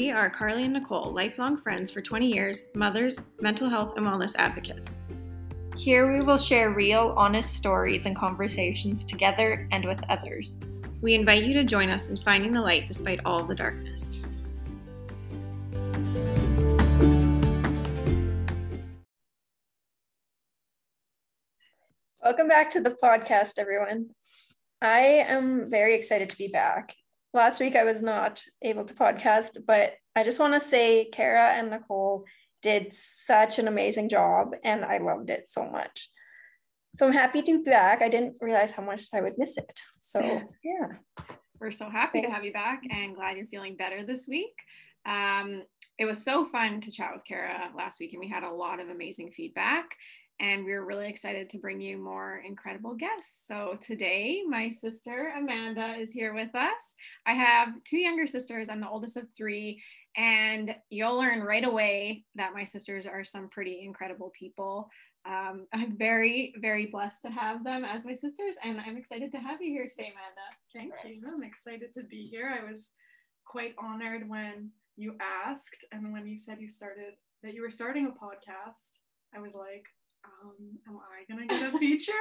We are Carly and Nicole, lifelong friends for 20 years, mothers, mental health and wellness advocates. Here we will share real, honest stories and conversations together and with others. We invite you to join us in finding the light despite all the darkness. Welcome back to the podcast, everyone. I am very excited to be back. Last week I was not able to podcast, but I just want to say Kara and Nicole did such an amazing job and I loved it so much. So I'm happy to be back. I didn't realize how much I would miss it. So yeah. We're so happy to have you back and glad you're feeling better this week. Um, it was so fun to chat with Kara last week and we had a lot of amazing feedback and we're really excited to bring you more incredible guests. So today, my sister Amanda is here with us. I have two younger sisters. I'm the oldest of three, and you'll learn right away that my sisters are some pretty incredible people. Um, I'm very, very blessed to have them as my sisters, and I'm excited to have you here today, Amanda. Thank you. I'm excited to be here. I was quite honored when you asked, and when you said you started that you were starting a podcast. I was like, um, am I gonna get a feature?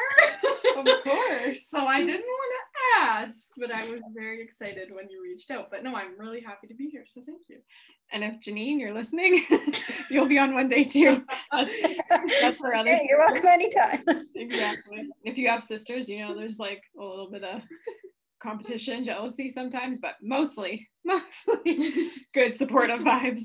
of course. so I didn't want to ask, but I was very excited when you reached out. But no, I'm really happy to be here. So thank you. And if Janine, you're listening, you'll be on one day too. That's, that's for others. Hey, you're welcome anytime. exactly. If you have sisters, you know, there's like a little bit of competition, jealousy sometimes, but mostly, mostly good supportive vibes.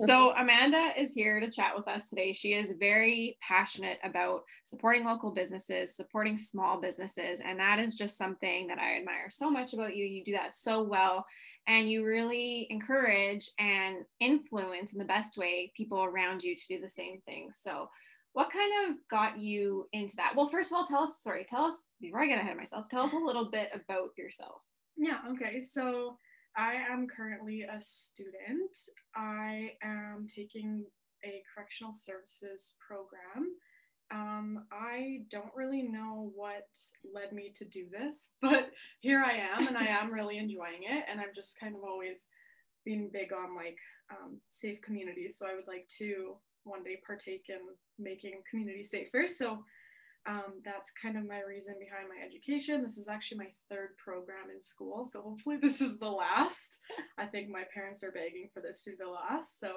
So, Amanda is here to chat with us today. She is very passionate about supporting local businesses, supporting small businesses. And that is just something that I admire so much about you. You do that so well. And you really encourage and influence in the best way people around you to do the same thing. So, what kind of got you into that? Well, first of all, tell us, sorry, tell us, before I get ahead of myself, tell us a little bit about yourself. Yeah, okay. So, I am currently a student. I am taking a correctional services program. Um, I don't really know what led me to do this, but here I am and I am really enjoying it. And I've just kind of always been big on like um, safe communities. So I would like to one day partake in making communities safer. So um, that's kind of my reason behind my education. This is actually my third program in school, so hopefully this is the last. I think my parents are begging for this to be the last. So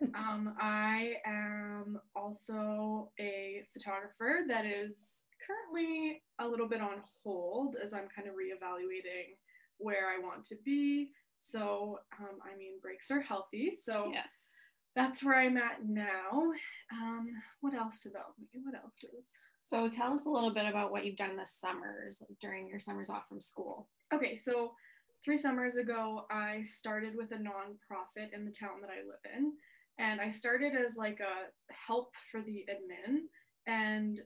um, I am also a photographer that is currently a little bit on hold as I'm kind of reevaluating where I want to be. So um, I mean, breaks are healthy. So yes. That's where I'm at now. Um, what else about me? What else is? So tell us a little bit about what you've done this summers during your summers off from school. Okay, so three summers ago, I started with a nonprofit in the town that I live in. And I started as like a help for the admin. And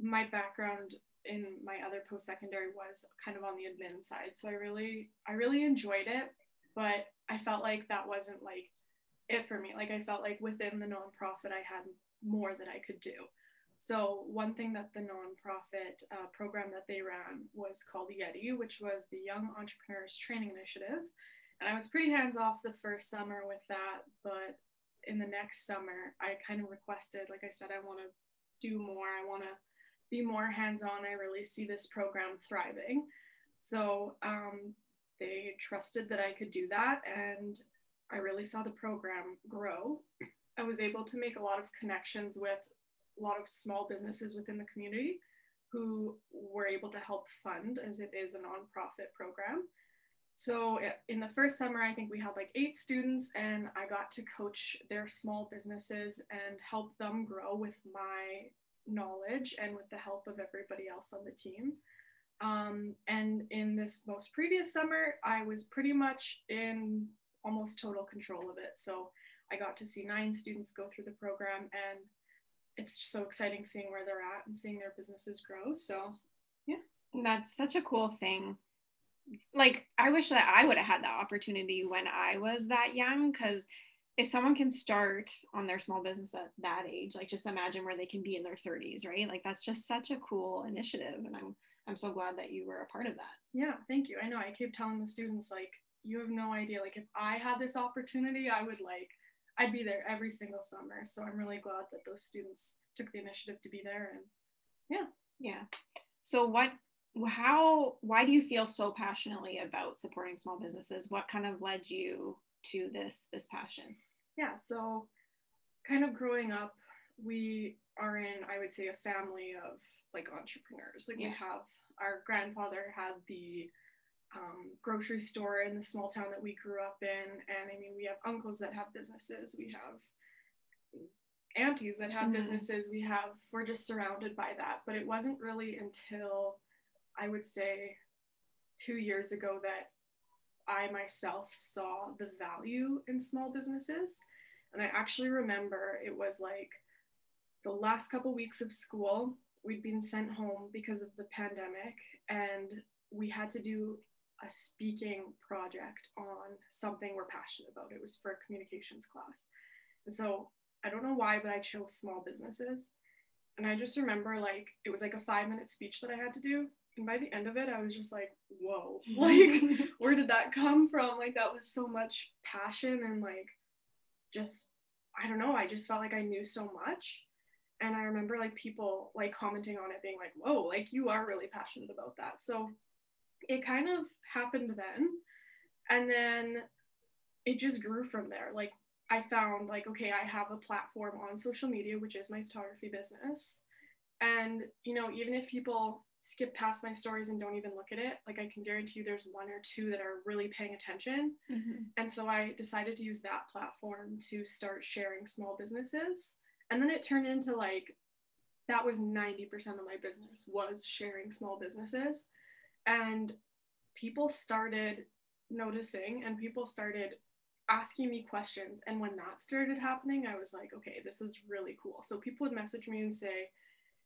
my background in my other post-secondary was kind of on the admin side. So I really, I really enjoyed it, but I felt like that wasn't like it for me. Like I felt like within the nonprofit, I had more that I could do. So one thing that the nonprofit uh, program that they ran was called Yeti, which was the Young Entrepreneurs Training Initiative. And I was pretty hands off the first summer with that, but in the next summer, I kind of requested, like I said, I want to do more. I want to be more hands on. I really see this program thriving. So um, they trusted that I could do that. And I really saw the program grow. I was able to make a lot of connections with a lot of small businesses within the community who were able to help fund as it is a nonprofit program. So in the first summer, I think we had like eight students, and I got to coach their small businesses and help them grow with my knowledge and with the help of everybody else on the team. Um, and in this most previous summer, I was pretty much in almost total control of it. So I got to see nine students go through the program and it's so exciting seeing where they're at and seeing their businesses grow. So yeah. That's such a cool thing. Like I wish that I would have had that opportunity when I was that young because if someone can start on their small business at that age, like just imagine where they can be in their 30s, right? Like that's just such a cool initiative. And I'm I'm so glad that you were a part of that. Yeah, thank you. I know I keep telling the students like you have no idea. Like if I had this opportunity, I would like I'd be there every single summer. So I'm really glad that those students took the initiative to be there and yeah. Yeah. So what how why do you feel so passionately about supporting small businesses? What kind of led you to this this passion? Yeah, so kind of growing up, we are in I would say a family of like entrepreneurs. Like yeah. we have our grandfather had the um, grocery store in the small town that we grew up in. And I mean, we have uncles that have businesses. We have aunties that have mm-hmm. businesses. We have, we're just surrounded by that. But it wasn't really until I would say two years ago that I myself saw the value in small businesses. And I actually remember it was like the last couple weeks of school, we'd been sent home because of the pandemic, and we had to do a speaking project on something we're passionate about. It was for a communications class. And so I don't know why, but I chose small businesses. And I just remember like it was like a five minute speech that I had to do. And by the end of it, I was just like, whoa, like where did that come from? Like that was so much passion and like just I don't know, I just felt like I knew so much. And I remember like people like commenting on it being like, whoa, like you are really passionate about that. So it kind of happened then. And then it just grew from there. Like I found like, okay, I have a platform on social media, which is my photography business. And, you know, even if people skip past my stories and don't even look at it, like I can guarantee you there's one or two that are really paying attention. Mm-hmm. And so I decided to use that platform to start sharing small businesses. And then it turned into like, that was 90% of my business was sharing small businesses and people started noticing and people started asking me questions. And when that started happening i was like okay this is really cool. So people would message me and say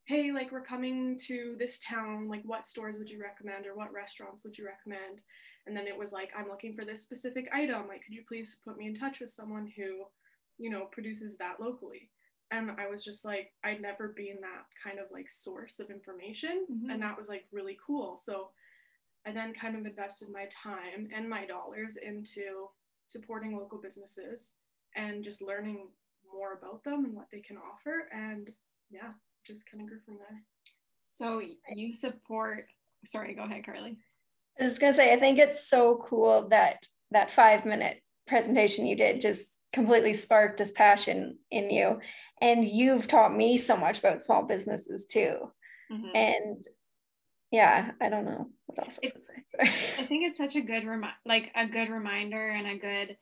hey like we're coming to this town. Like what stores would you recommend or what restaurants would you recommend? And then it was like i'm looking for this specific item. Like could you please put me in touch with someone who you know produces that locally? And i was just like i'd never been that kind of like source of information. Mm-hmm. and that was like really cool. So I then kind of invested my time and my dollars into supporting local businesses and just learning more about them and what they can offer. And yeah, just kind of grew from there. So you support, sorry, go ahead, Carly. I was just gonna say, I think it's so cool that that five minute presentation you did just completely sparked this passion in you. And you've taught me so much about small businesses too. Mm-hmm. And yeah, I don't know what else I say. I think it's such a good remi- like a good reminder and a good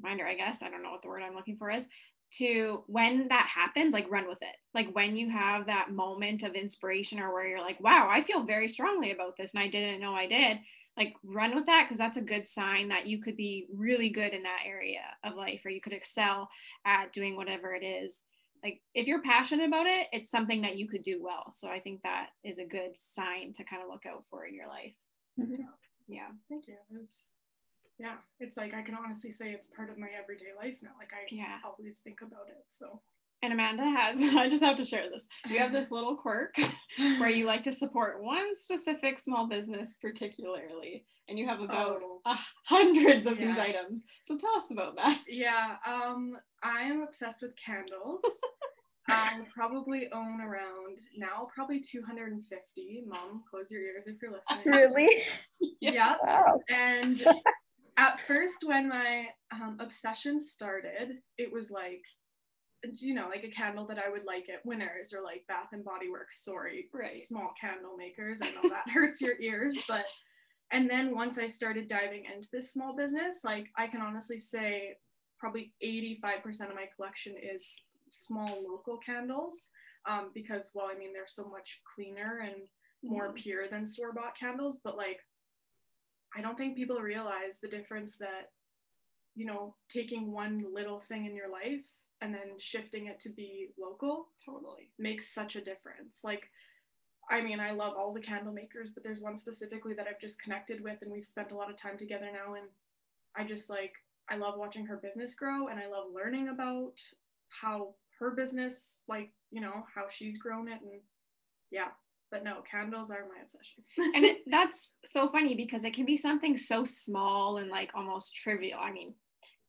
reminder, I guess. I don't know what the word I'm looking for is to when that happens, like run with it. Like when you have that moment of inspiration or where you're like, wow, I feel very strongly about this and I didn't know I did. Like run with that because that's a good sign that you could be really good in that area of life or you could excel at doing whatever it is like if you're passionate about it it's something that you could do well. So i think that is a good sign to kind of look out for in your life. Mm-hmm. yeah. Thank you. It was, yeah it's like i can honestly say it's part of my everyday life now. Like i yeah. always think about it so and Amanda has, I just have to share this. You have this little quirk where you like to support one specific small business particularly, and you have about oh. uh, hundreds of yeah. these items. So tell us about that. Yeah, um, I am obsessed with candles. I probably own around now probably 250. Mom, close your ears if you're listening. Really? yeah. Wow. And at first, when my um, obsession started, it was like you know, like a candle that I would like at Winners or like Bath and Body Works. Sorry, right. small candle makers. I know that hurts your ears, but and then once I started diving into this small business, like I can honestly say probably 85% of my collection is small local candles. Um, because well, I mean they're so much cleaner and more mm. pure than store-bought candles, but like I don't think people realize the difference that you know taking one little thing in your life and then shifting it to be local totally makes such a difference like i mean i love all the candle makers but there's one specifically that i've just connected with and we've spent a lot of time together now and i just like i love watching her business grow and i love learning about how her business like you know how she's grown it and yeah but no, candles are my obsession. and it, that's so funny because it can be something so small and like almost trivial. I mean,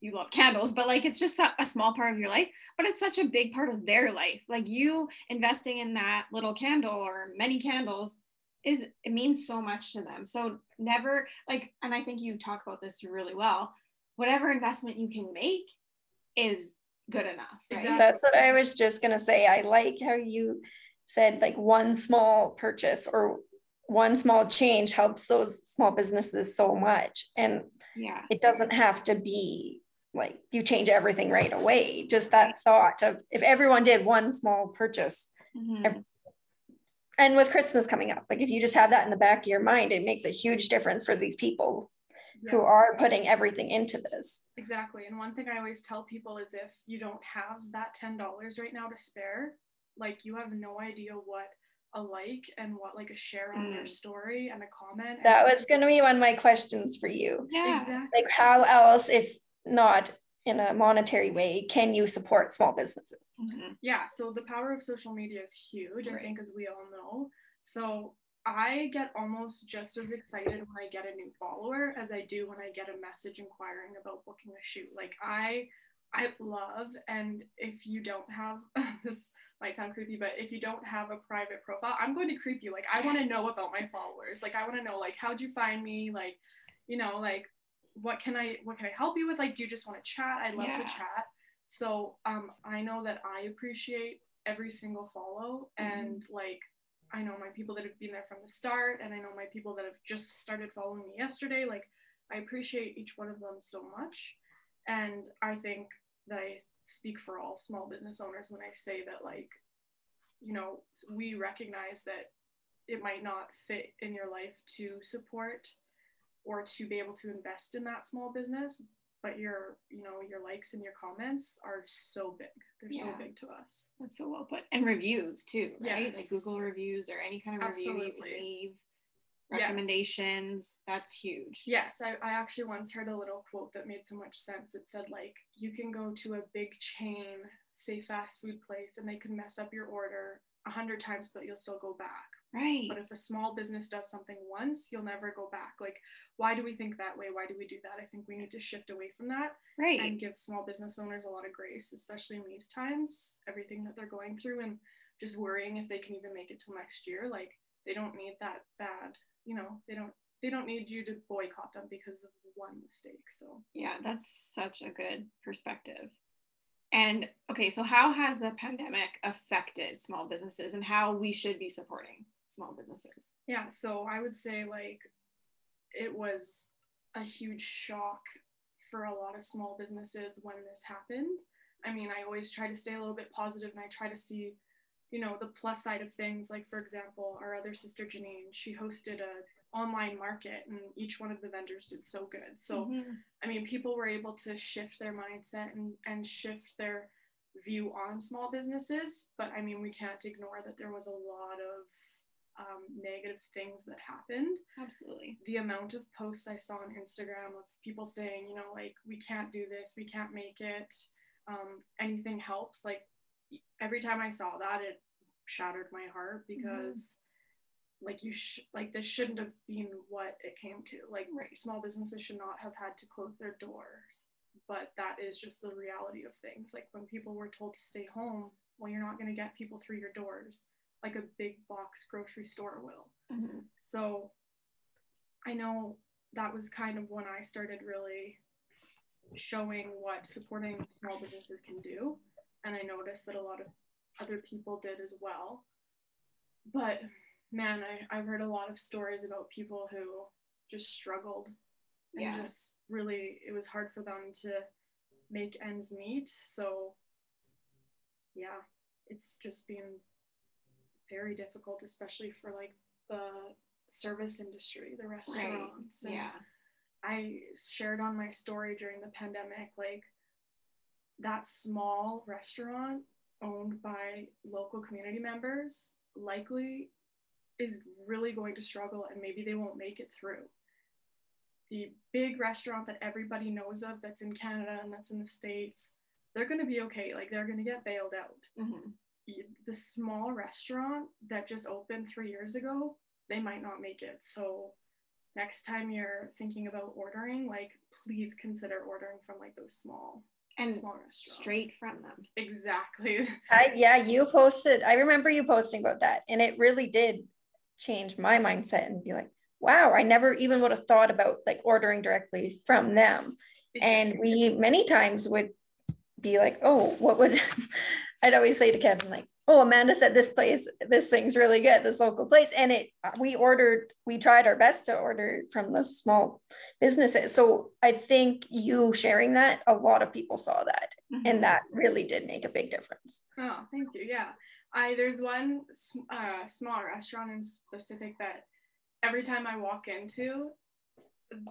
you love candles, but like it's just a, a, small part of your life, but it's such a big part of their life. Like you investing in that little candle or many candles is it means so much to them. So never like, and I think you talk about this really well. Whatever investment you can make is good enough. Right? Exactly. That's what I was just gonna say. I like how you said like one small purchase or one small change helps those small businesses so much. And yeah, it doesn't have to be like you change everything right away. Just that thought of if everyone did one small purchase, mm-hmm. and with Christmas coming up, like if you just have that in the back of your mind, it makes a huge difference for these people yeah. who are putting everything into this. Exactly. And one thing I always tell people is if you don't have that $10 right now to spare, like you have no idea what a like and what like a share on mm. your story and a comment. That was going to be one of my questions for you. Yeah. Exactly. Like how else if not in a monetary way can you support small businesses? Mm-hmm. Yeah, so the power of social media is huge, right. I think as we all know. So I get almost just as excited when I get a new follower as I do when I get a message inquiring about booking a shoot. Like I I love and if you don't have this might sound creepy, but if you don't have a private profile, I'm going to creep you. Like I want to know about my followers. Like I want to know like how'd you find me? Like, you know, like what can I what can I help you with? Like, do you just want to chat? I'd love yeah. to chat. So um I know that I appreciate every single follow mm-hmm. and like I know my people that have been there from the start and I know my people that have just started following me yesterday. Like I appreciate each one of them so much. And I think that I speak for all small business owners when I say that, like, you know, we recognize that it might not fit in your life to support or to be able to invest in that small business but your you know your likes and your comments are so big they're yeah. so big to us that's so well put and reviews too right yes. like google reviews or any kind of Absolutely. review you leave recommendations yes. that's huge yes I, I actually once heard a little quote that made so much sense it said like you can go to a big chain say fast food place and they can mess up your order a hundred times but you'll still go back right. But if a small business does something once you'll never go back. Like why do we think that way? Why do we do that? I think we need to shift away from that right. and give small business owners a lot of grace especially in these times everything that they're going through and just worrying if they can even make it till next year. Like they don't need that bad you know they don't they don't need you to boycott them because of one mistake so. Yeah that's such a good perspective. And okay so how has the pandemic affected small businesses and how we should be supporting small businesses. Yeah so i would say like it was a huge shock for a lot of small businesses when this happened. I mean i always try to stay a little bit positive and i try to see you know the plus side of things. Like for example our other sister janine she hosted a online market and each one of the vendors did so good. So mm-hmm. i mean people were able to shift their mindset and and shift their view on small businesses but i mean we can't ignore that there was a lot of um, negative things that happened absolutely the amount of posts i saw on instagram of people saying you know like we can't do this we can't make it um, anything helps like every time I saw that, it shattered my heart mm-hmm. because. Mm-hmm. Like you, sh- like this shouldn't have been what it came to. Like right. small businesses should not have had to close their doors, but that is just the reality of things. Like when people were told to stay home, well, you're not going to get people through your doors like a big box grocery store will. Mm-hmm. So I know that was kind of when I started really showing what supporting small businesses can do and I noticed that a lot of other people did as well. But man, I, I've heard a lot of stories about people who just struggled and yeah. just really it was hard for them to make ends meet. So yeah, it's just been very difficult, especially for like the service industry, the restaurants. Right. Yeah. I shared on my story during the pandemic, like that small restaurant owned by local community members likely is really going to struggle and maybe they won't make it through. The big restaurant that everybody knows of that's in Canada and that's in the States, they're going to be okay. Like they're going to get bailed out. Mm-hmm. Y- the small restaurant that just opened three years ago, they might not make it. So next time you're thinking about ordering, like please consider ordering from like those small And small restaurants. straight from them. Exactly. I yeah, you posted. I remember you posting about that, and it really did change my mindset and be like, wow, I never even would have thought about like ordering directly from them. And we many times would be like, oh, what would I'd always say to Kevin like, oh, Amanda said this place, this thing's really good, this local place, and it we ordered, we tried our best to order from the small businesses. So I think you sharing that, a lot of people saw that, Mhm. and that really did make a big difference. Oh, thank you. Yeah. I there's one uh, small restaurant in specific that every time I walk into,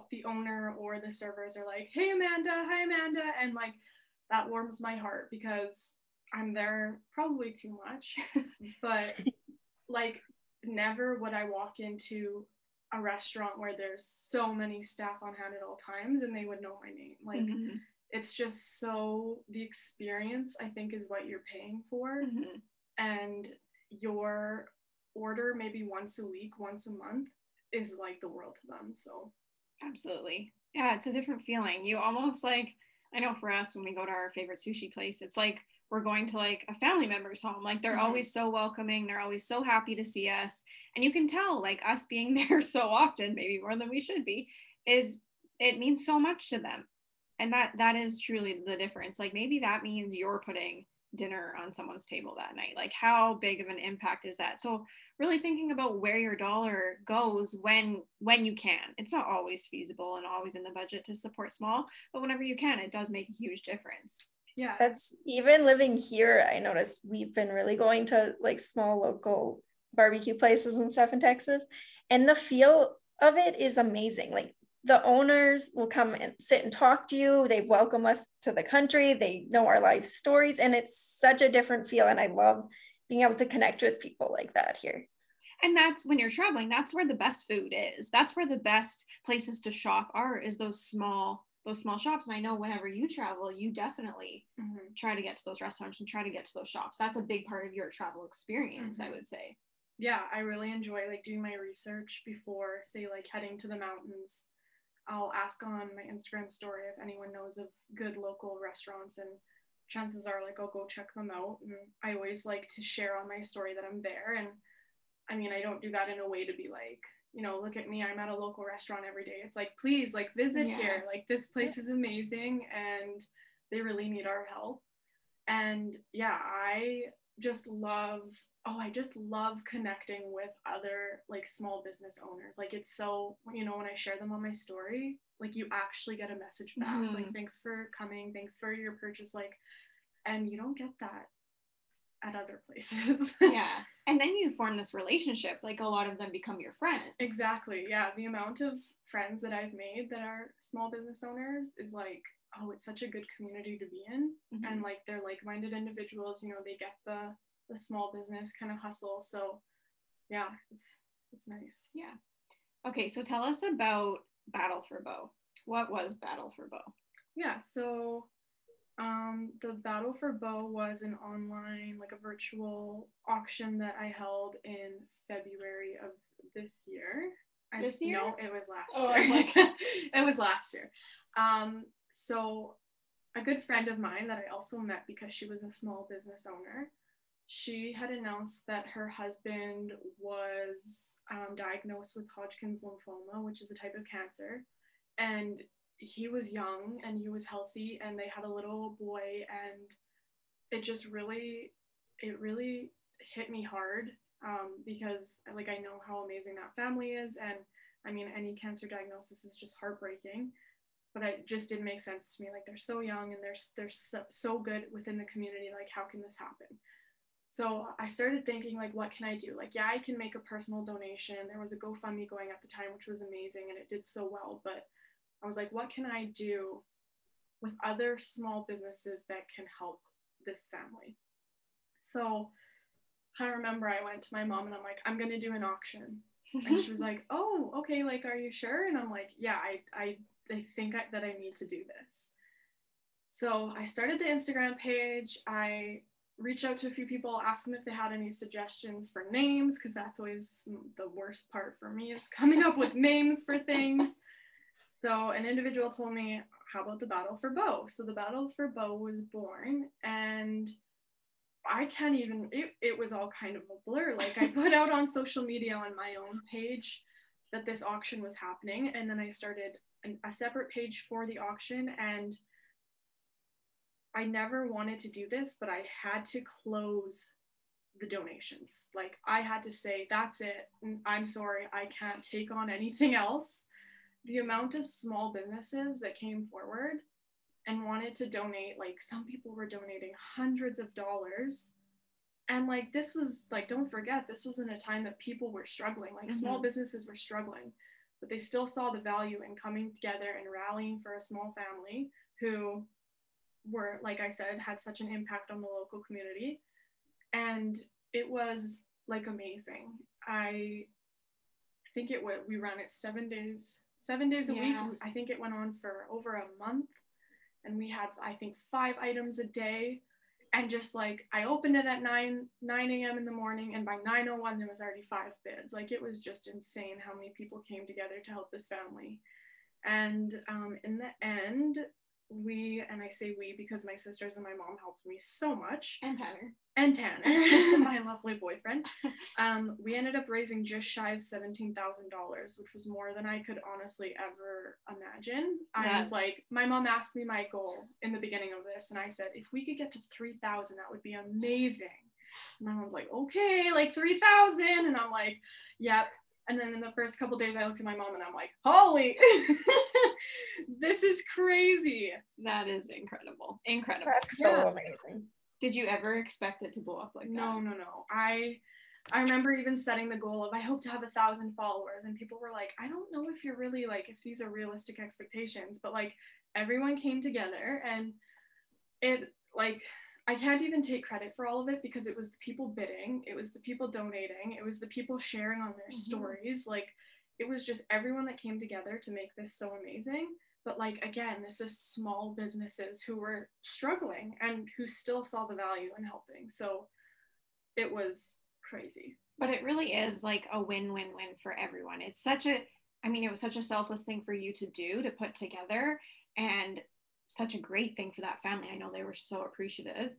the owner or the servers are like, "Hey Amanda, hi Amanda," and like that warms my heart because I'm there probably too much, but like never would I walk into a restaurant where there's so many staff on hand at all times and they would know my name. Like Mhm. it's just so the experience I think is what you're paying for Mhm. and your order maybe once a week, once a month is like the world to them. So Absolutely. Yeah, it's a different feeling. You almost like, I know for us, when we go to our favorite sushi place, it's like we're going to like a family member's home. Like they're Mhm. always so welcoming. They're always so happy to see us. And you can tell, like us being there so often, maybe more than we should be, is it means so much to them. And that that is truly the difference. Like maybe that means you're putting dinner on someone's table that night. Like how big of an impact is that? So really thinking about where your dollar goes when when you can it's not always feasible and always in the budget to support small but whenever you can it does make a huge difference yeah. That's even living here. I noticed we've been really going to like small local barbecue places and stuff in Texas, and the feel of it is amazing. Like the owners will come and sit and talk to you. They welcome us to the country. They know our life stories, and it's such a different feel. And I love being able to connect with people like that here. and that's when you're traveling that's where the best food is that's where the best places to shop are is those small those small shops and i know whenever you travel you definitely Mhm. try to get to those restaurants and try to get to those shops that's a big part of your travel experience i Mhm. would say yeah, I really enjoy like doing my research before, say, like heading to the mountains. I'll ask on my Instagram story if anyone knows of good local restaurants, and chances are like I'll go check them out. And I always like to share on my story that I'm there. And I mean, I don't do that in a way to be like, you know, look at me, I'm at a local restaurant every day. It's like, please, like visit Yeah. here. Like this place is amazing, and they really need our help. And yeah, I just love oh i just love connecting with other like small business owners like it's so you know when i share them on my story like you actually get a message back Mhm. like thanks for coming thanks for your purchase like and you don't get that at other places yeah and then you form this relationship like a lot of them become your friends exactly yeah the amount of friends that i've made that are small business owners is like oh it's such a good community to be in Mhm. and like they're like-minded individuals you know they get the the small business kind of hustle so yeah it's it's nice Yeah. Okay, so tell us about Battle for Bow. What was Battle for Bow? yeah so um the battle for bow was an online like a virtual auction that i held in february of this year. I, This year? no it was last Oh, year. like- it was last year. Um so a good friend of mine that i also met because she was a small business owner she had announced that her husband was um, diagnosed with hodgkin's lymphoma which is a type of cancer and he was young and he was healthy and they had a little boy and it just really it really hit me hard um, because like i know how amazing that family is and i mean any cancer diagnosis is just heartbreaking but it just didn't make sense to me. Like they're so young and they're, they're so, so good within the community. Like how can this happen? So i started thinking like what can i do? Like yeah i can make a personal donation. There was a gofundme going at the time which was amazing and it did so well but I was like, what can I do with other small businesses that can help this family? So I remember I went to my mom and I'm like, I'm gonna do an auction. And she was like, Oh, okay, like are you sure? And I'm like, Yeah, I I, I think I, that I need to do this. So I started the Instagram page. I reached out to a few people, asked them if they had any suggestions for names, because that's always the worst part for me is coming up with names for things. So an individual told me, how about the Battle for Bow? So the Battle for Bow was born and I can't even, it, it was all kind of a blur. Like I put out on social media on my own page that this auction was happening. And then I started an, a separate page for the auction and I never wanted to do this, but I had to close the donations. Like I had to say, that's it. I'm sorry, I can't take on anything else. The amount of small businesses that came forward and wanted to donate, like some people were donating hundreds of dollars. And like this was like, don't forget, this was in a time that people were struggling, like mm-hmm. small businesses were struggling, but they still saw the value in coming together and rallying for a small family who were, like I said, had such an impact on the local community. And it was like amazing. I think it went, we ran it seven days, seven days a yeah. week. I think it went on for over a month. And we had, I think, five items a day. And just like I opened it at 9 9 a.m. in the morning, and by 9:01 there was already five bids. Like it was just insane how many people came together to help this family. And um, in the end, we and I say we because my sisters and my mom helped me so much. And Tanner. And Tanner, my lovely boyfriend. Um, we ended up raising just shy of seventeen thousand dollars, which was more than I could honestly ever imagine. Yes. I was like, my mom asked me my goal in the beginning of this, and I said, if we could get to three thousand, that would be amazing. And my mom's like, okay, like three thousand, and I'm like, yep. And then in the first couple days, I looked at my mom and I'm like, holy, this is crazy. That is incredible. Incredible. That's so yeah. amazing. Did you ever expect it to blow up like that? No, no, no. I I remember even setting the goal of I hope to have a thousand followers, and people were like, I don't know if you're really like if these are realistic expectations, but like everyone came together and it like I can't even take credit for all of it because it was the people bidding, it was the people donating, it was the people sharing on their mm-hmm. stories. Like it was just everyone that came together to make this so amazing. But like again, this is small businesses who were struggling and who still saw the value in helping. So it was crazy. But it really is like a win-win-win for everyone. It's such a I mean, it was such a selfless thing for you to do to put together and such a great thing for that family. I know they were so appreciative.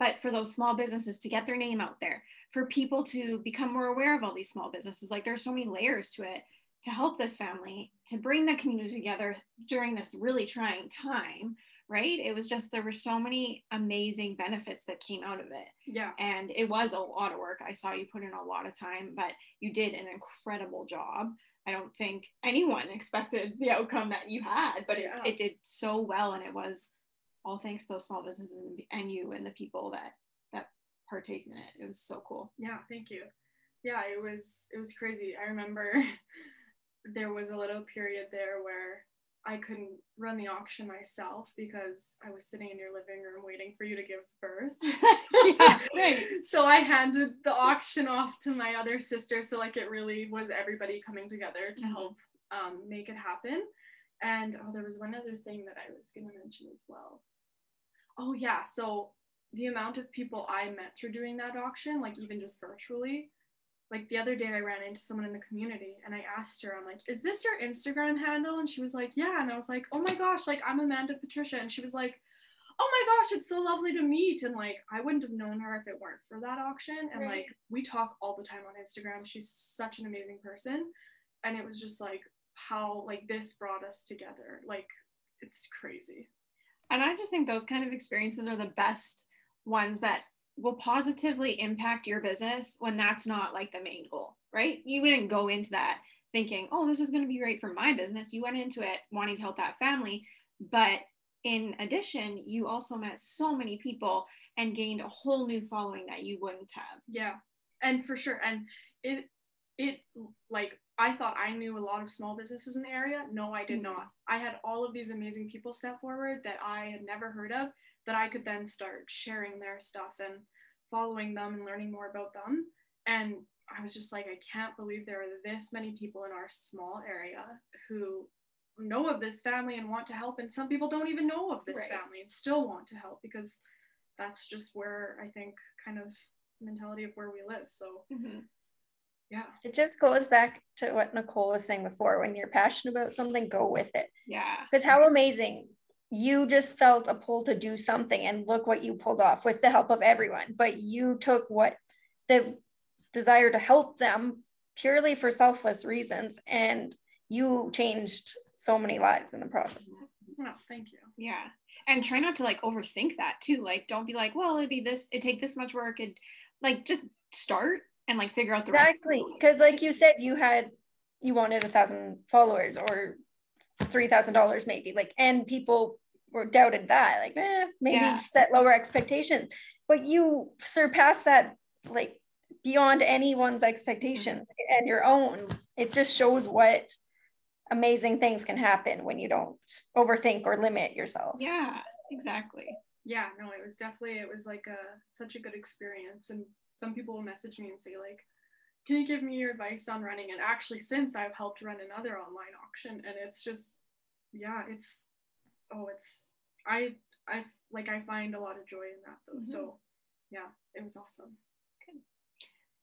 But for those small businesses to get their name out there, for people to become more aware of all these small businesses, like there's so many layers to it to help this family, to bring the community together during this really trying time, right? It was just, there were so many amazing benefits that came out of it. Yeah. And it was a lot of work. I saw you put in a lot of time, but you did an incredible job. I don't think anyone expected the outcome that you had, but it, yeah. it did so well. And it was all thanks to those small businesses and, and you and the people that, that partake in it. It was so cool. Yeah. Thank you. Yeah. It was, it was crazy. I remember there was a little period there where I couldn't run the auction myself because I was sitting in your living room waiting for you to give birth. yeah, right. So I handed the auction off to my other sister. So like it really was everybody coming together to mm-hmm. help um, make it happen. And oh, there was one other thing that I was going to mention as well. Oh yeah, so the amount of people I met through doing that auction, like even just virtually, like the other day I ran into someone in the community and I asked her, I'm like, is this your Instagram handle? And she was like, yeah. And I was like, oh my gosh, like I'm Amanda Patricia. And she was like, oh my gosh, it's so lovely to meet. And like, I wouldn't have known her if it weren't for that auction. And right. like, we talk all the time on Instagram. She's such an amazing person. And it was just like how like this brought us together. Like, it's crazy. And I just think those kind of experiences are the best ones that will positively impact your business when that's not like the main goal, right? You wouldn't go into that thinking, oh, this is going to be great for my business. You went into it wanting to help that family. But in addition, you also met so many people and gained a whole new following that you wouldn't have. Yeah. And for sure. And it, it like I thought I knew a lot of small businesses in the area. No, I did mm-hmm. not. I had all of these amazing people step forward that I had never heard of that I could then start sharing their stuff and following them and learning more about them. And I was just like, I can't believe there are this many people in our small area who know of this family and want to help. And some people don't even know of this right. family and still want to help because that's just where I think kind of mentality of where we live. So Mhm. yeah. It just goes back to what Nicole was saying before. When you're passionate about something, go with it. Yeah. Because how amazing. You just felt a pull to do something, and look what you pulled off with the help of everyone. But you took what the desire to help them purely for selfless reasons, and you changed so many lives in the process. Oh, thank you. Yeah. And try not to like overthink that too. Like, don't be like, well, it'd be this, it'd take this much work. And like, just start and like figure out the Exactly. Because, like you said, you had, you wanted a thousand followers or $3,000 maybe. Like, and people were doubted that, like, eh, maybe Yeah. set lower expectations. But you surpass that, like, beyond anyone's expectation and your own. It just shows what amazing things can happen when you don't overthink or limit yourself. Yeah, exactly. Yeah, no, it was definitely it was like a such a good experience. And some people will message me and say like, "Can you give me your advice on running?" And actually, since I've helped run another online auction, and it's just, yeah, it's, oh, it's I I like I find a lot of joy in that though. So, yeah, it was awesome. Okay,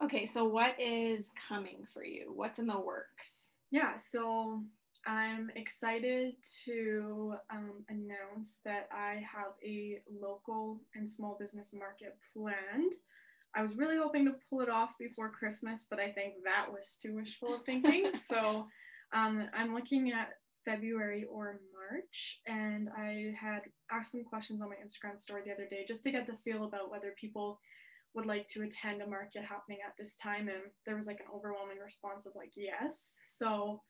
Okay, so what is coming for you? What's in the works? Yeah, so I'm excited to um, announce that I have a local and small business market planned. I was really hoping to pull it off before Christmas, but I think that was too wishful thinking. so um, I'm looking at February or March, and I had asked some questions on my Instagram story the other day just to get the feel about whether people would like to attend a market happening at this time and there was like an overwhelming response of like yes. So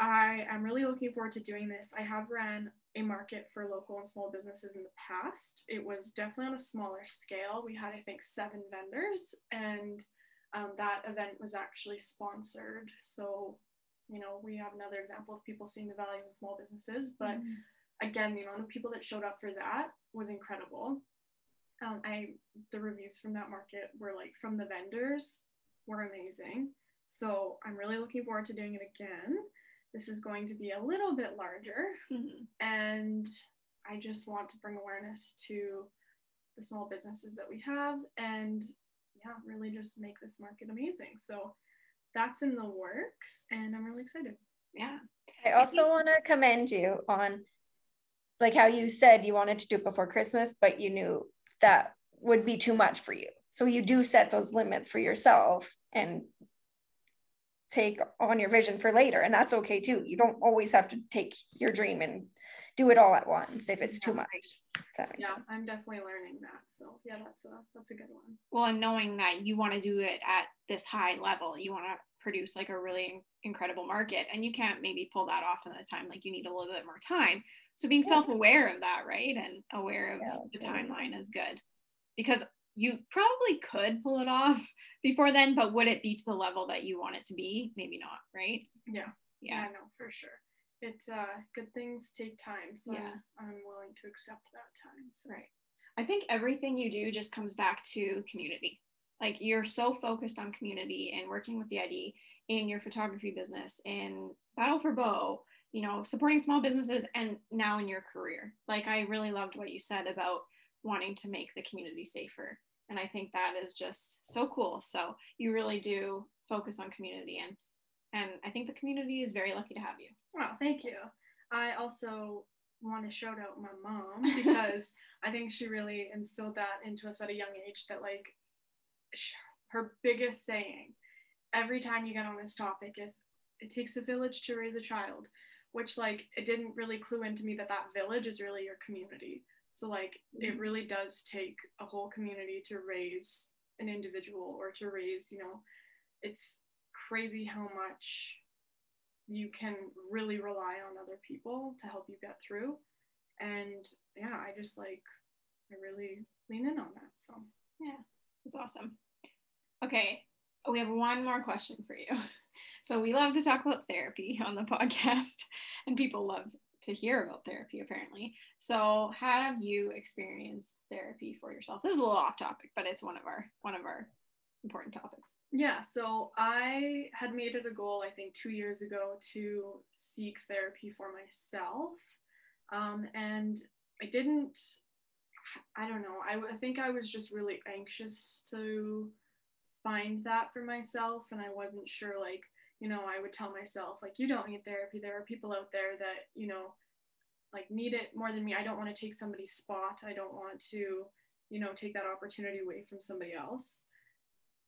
i am really looking forward to doing this. I have ran a market for local and small businesses in the past. It was definitely on a smaller scale. We had i think seven vendors and um, that event was actually sponsored. So you know we have another example of people seeing the value in small businesses but again the amount of people that showed up for that was incredible um, I the reviews from that market were like from the vendors were amazing. So I'm really looking forward to doing it again. This is going to be a little bit larger, Mhm. and I just want to bring awareness to the small businesses that we have, and yeah, really just make this market amazing. So that's in the works, and I'm really excited. Yeah. I also want to commend you on like how you said you wanted to do it before Christmas, but you knew that would be too much for you. So you do set those limits for yourself and take on your vision for later. And that's okay too. You don't always have to take your dream and do it all at once if it's too much. If that makes Yeah, sense. I'm definitely learning that. So yeah, that's a that's a good one. Well, and knowing that you want to do it at this high level, you want to produce like a really incredible market, and you can't maybe pull that off in the time. Like you need a little bit more time. So being Yeah. self-aware of that, right, and aware of Yeah, the timeline is good, because you probably could pull it off before then, but would it be to the level that you want it to be? Maybe not, right? Yeah. Yeah. I know for sure. It uh, good things take time, so Yeah. I'm, I'm willing to accept that time. So. Right. I think everything you do just comes back to community. Like you're so focused on community and working with the ID in your photography business, in Battle for Bow, you know, supporting small businesses, and now in your career. Like I really loved what you said about wanting to make the community safer. And I think that is just so cool. So you really do focus on community and and I think the community is very lucky to have you. Well, thank you. I also want to shout out my mom because I think she really instilled that into us at a young age that like her biggest saying every time you get on this topic is it takes a village to raise a child which like it didn't really clue into me that that village is really your community so like it mm-hmm. really does take a whole community to raise an individual or to raise you know it's crazy how much you can really rely on other people to help you get through. And yeah, I just like, I really lean in on that. So That's awesome. Okay, we have one more question for you. So we love to talk about therapy on the podcast, and people love to hear about therapy apparently. So have you experienced therapy for yourself? This is a little off topic, but it's one of our one of our important topics. yeah, so I had made it a goal, I think, two years ago to seek therapy for myself. Um, and I didn't I don't know. I, I think I was just really anxious to find that for myself, and I wasn't sure, like, you know, I would tell myself, like, you don't need therapy. There are people out there that, you know, like need it more than me. I don't want to take somebody's spot. I don't want to, you know, take that opportunity away from somebody else.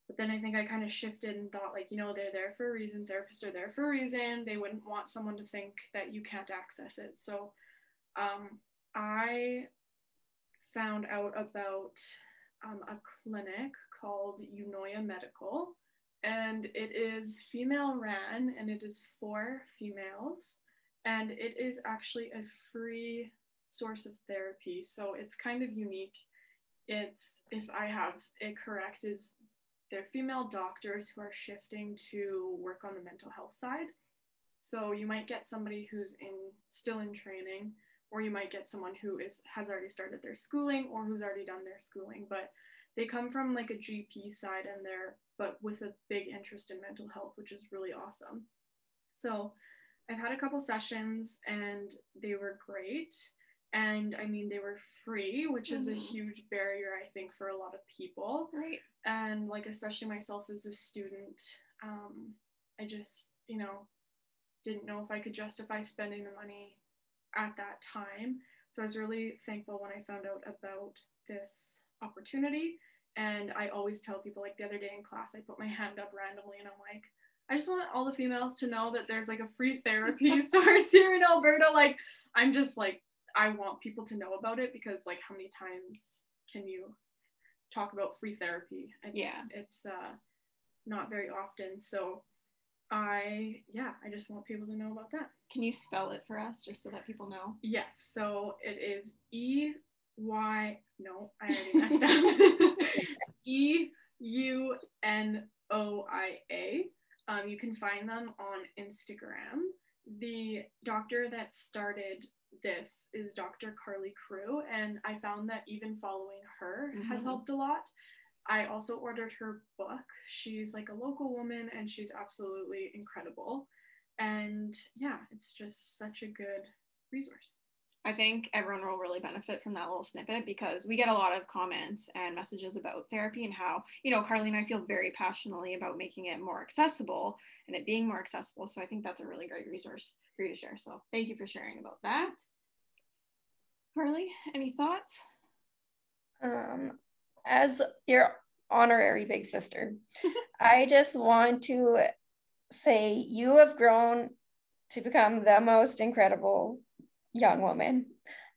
But then I think I kind of shifted and thought, like, you know, they're there for a reason. Therapists are there for a reason. They wouldn't want someone to think that you can't access it. So um, I found out about um, a clinic called Eunoia Medical, and it is female ran and it is for females, and it is actually a free source of therapy. So it's kind of unique. It's, if I have it correct, is they're female doctors who are shifting to work on the mental health side. So you might get somebody who's in still in training, or you might get someone who is has already started their schooling or who's already done their schooling, but they come from like a GP side and they're but with a big interest in mental health, which is really awesome. So I've had a couple sessions and they were great and I mean they were free, which is mm-hmm. a huge barrier I think for a lot of people. Right. And like especially myself as a student, um, I just you know didn't know if I could justify spending the money at that time. So I was really thankful when I found out about this opportunity. And I always tell people like the other day in class, I put my hand up randomly and I'm like, I just want all the females to know that there's like a free therapy source here in Alberta. Like, I'm just like I want people to know about it because like how many times can you talk about free therapy? It's, yeah, it's uh, not very often. So I yeah, I just want people to know about that. Can you spell it for us just so that people know? Yes. So it is E Y. No, I already messed up. e U N O I A. Um, you can find them on Instagram. The doctor that started this is Dr. Carly Crewe, and I found that even following her mm-hmm. has helped a lot. I also ordered her book. She's like a local woman and she's absolutely incredible. And yeah, it's just such a good resource. I think everyone will really benefit from that little snippet because we get a lot of comments and messages about therapy and how, you know, Carly and I feel very passionately about making it more accessible and it being more accessible. So I think that's a really great resource for you to share. So thank you for sharing about that. Carly, any thoughts? Um, as your honorary big sister, I just want to say you have grown to become the most incredible young woman.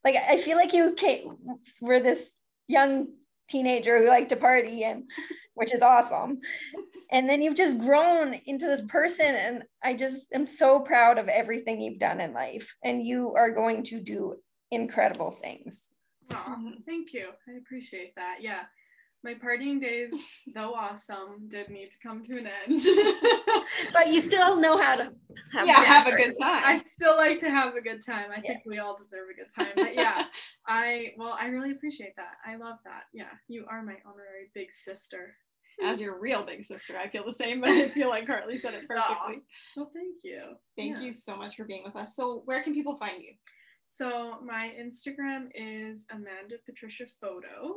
Like I feel like you came, were this young teenager who liked to party and which is awesome. And then you've just grown into this person and I just am so proud of everything you've done in life and you are going to do incredible things. Oh, thank you. I appreciate that. Yeah my partying days, though awesome, did need to come to an end. but you still know how to have, yeah, have a good time. I still like to have a good time. I yes. think we all deserve a good time. But yeah, I well, I really appreciate that. I love that. Yeah, you are my honorary big sister. As your real big sister, I feel the same, but I feel like Carly said it perfectly. Well, thank you. Thank yeah. you so much for being with us. So, where can people find you? So, my Instagram is Amanda Patricia Photo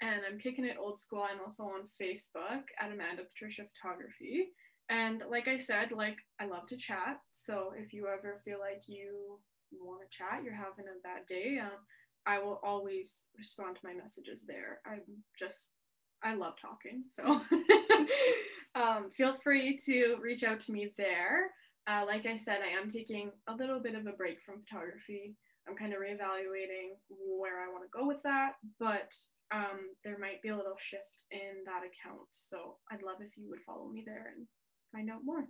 and I'm kicking it old school. I'm also on Facebook at Amanda Patricia Photography. And like I said, like I love to chat. So if you ever feel like you want to chat, you're having a bad day, um, I will always respond to my messages there. I'm just, I love talking. So um, feel free to reach out to me there. Uh, like I said, I am taking a little bit of a break from photography. I'm kind of reevaluating where I want to go with that, but um, there might be a little shift in that account. So I'd love if you would follow me there and find out more.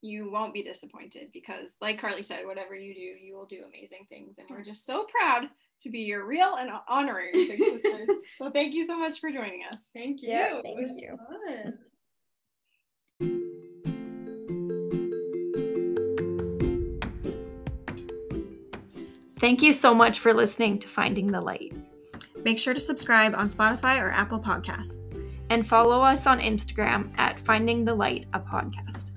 You won't be disappointed because, like Carly said, whatever you do, you will do amazing things. And we're just so proud to be your real and honorary big sisters. so thank you so much for joining us. Thank you. Yeah, thank it was you. fun. Thank you so much for listening to Finding the Light. Make sure to subscribe on Spotify or Apple Podcasts. And follow us on Instagram at Finding the Light, a podcast.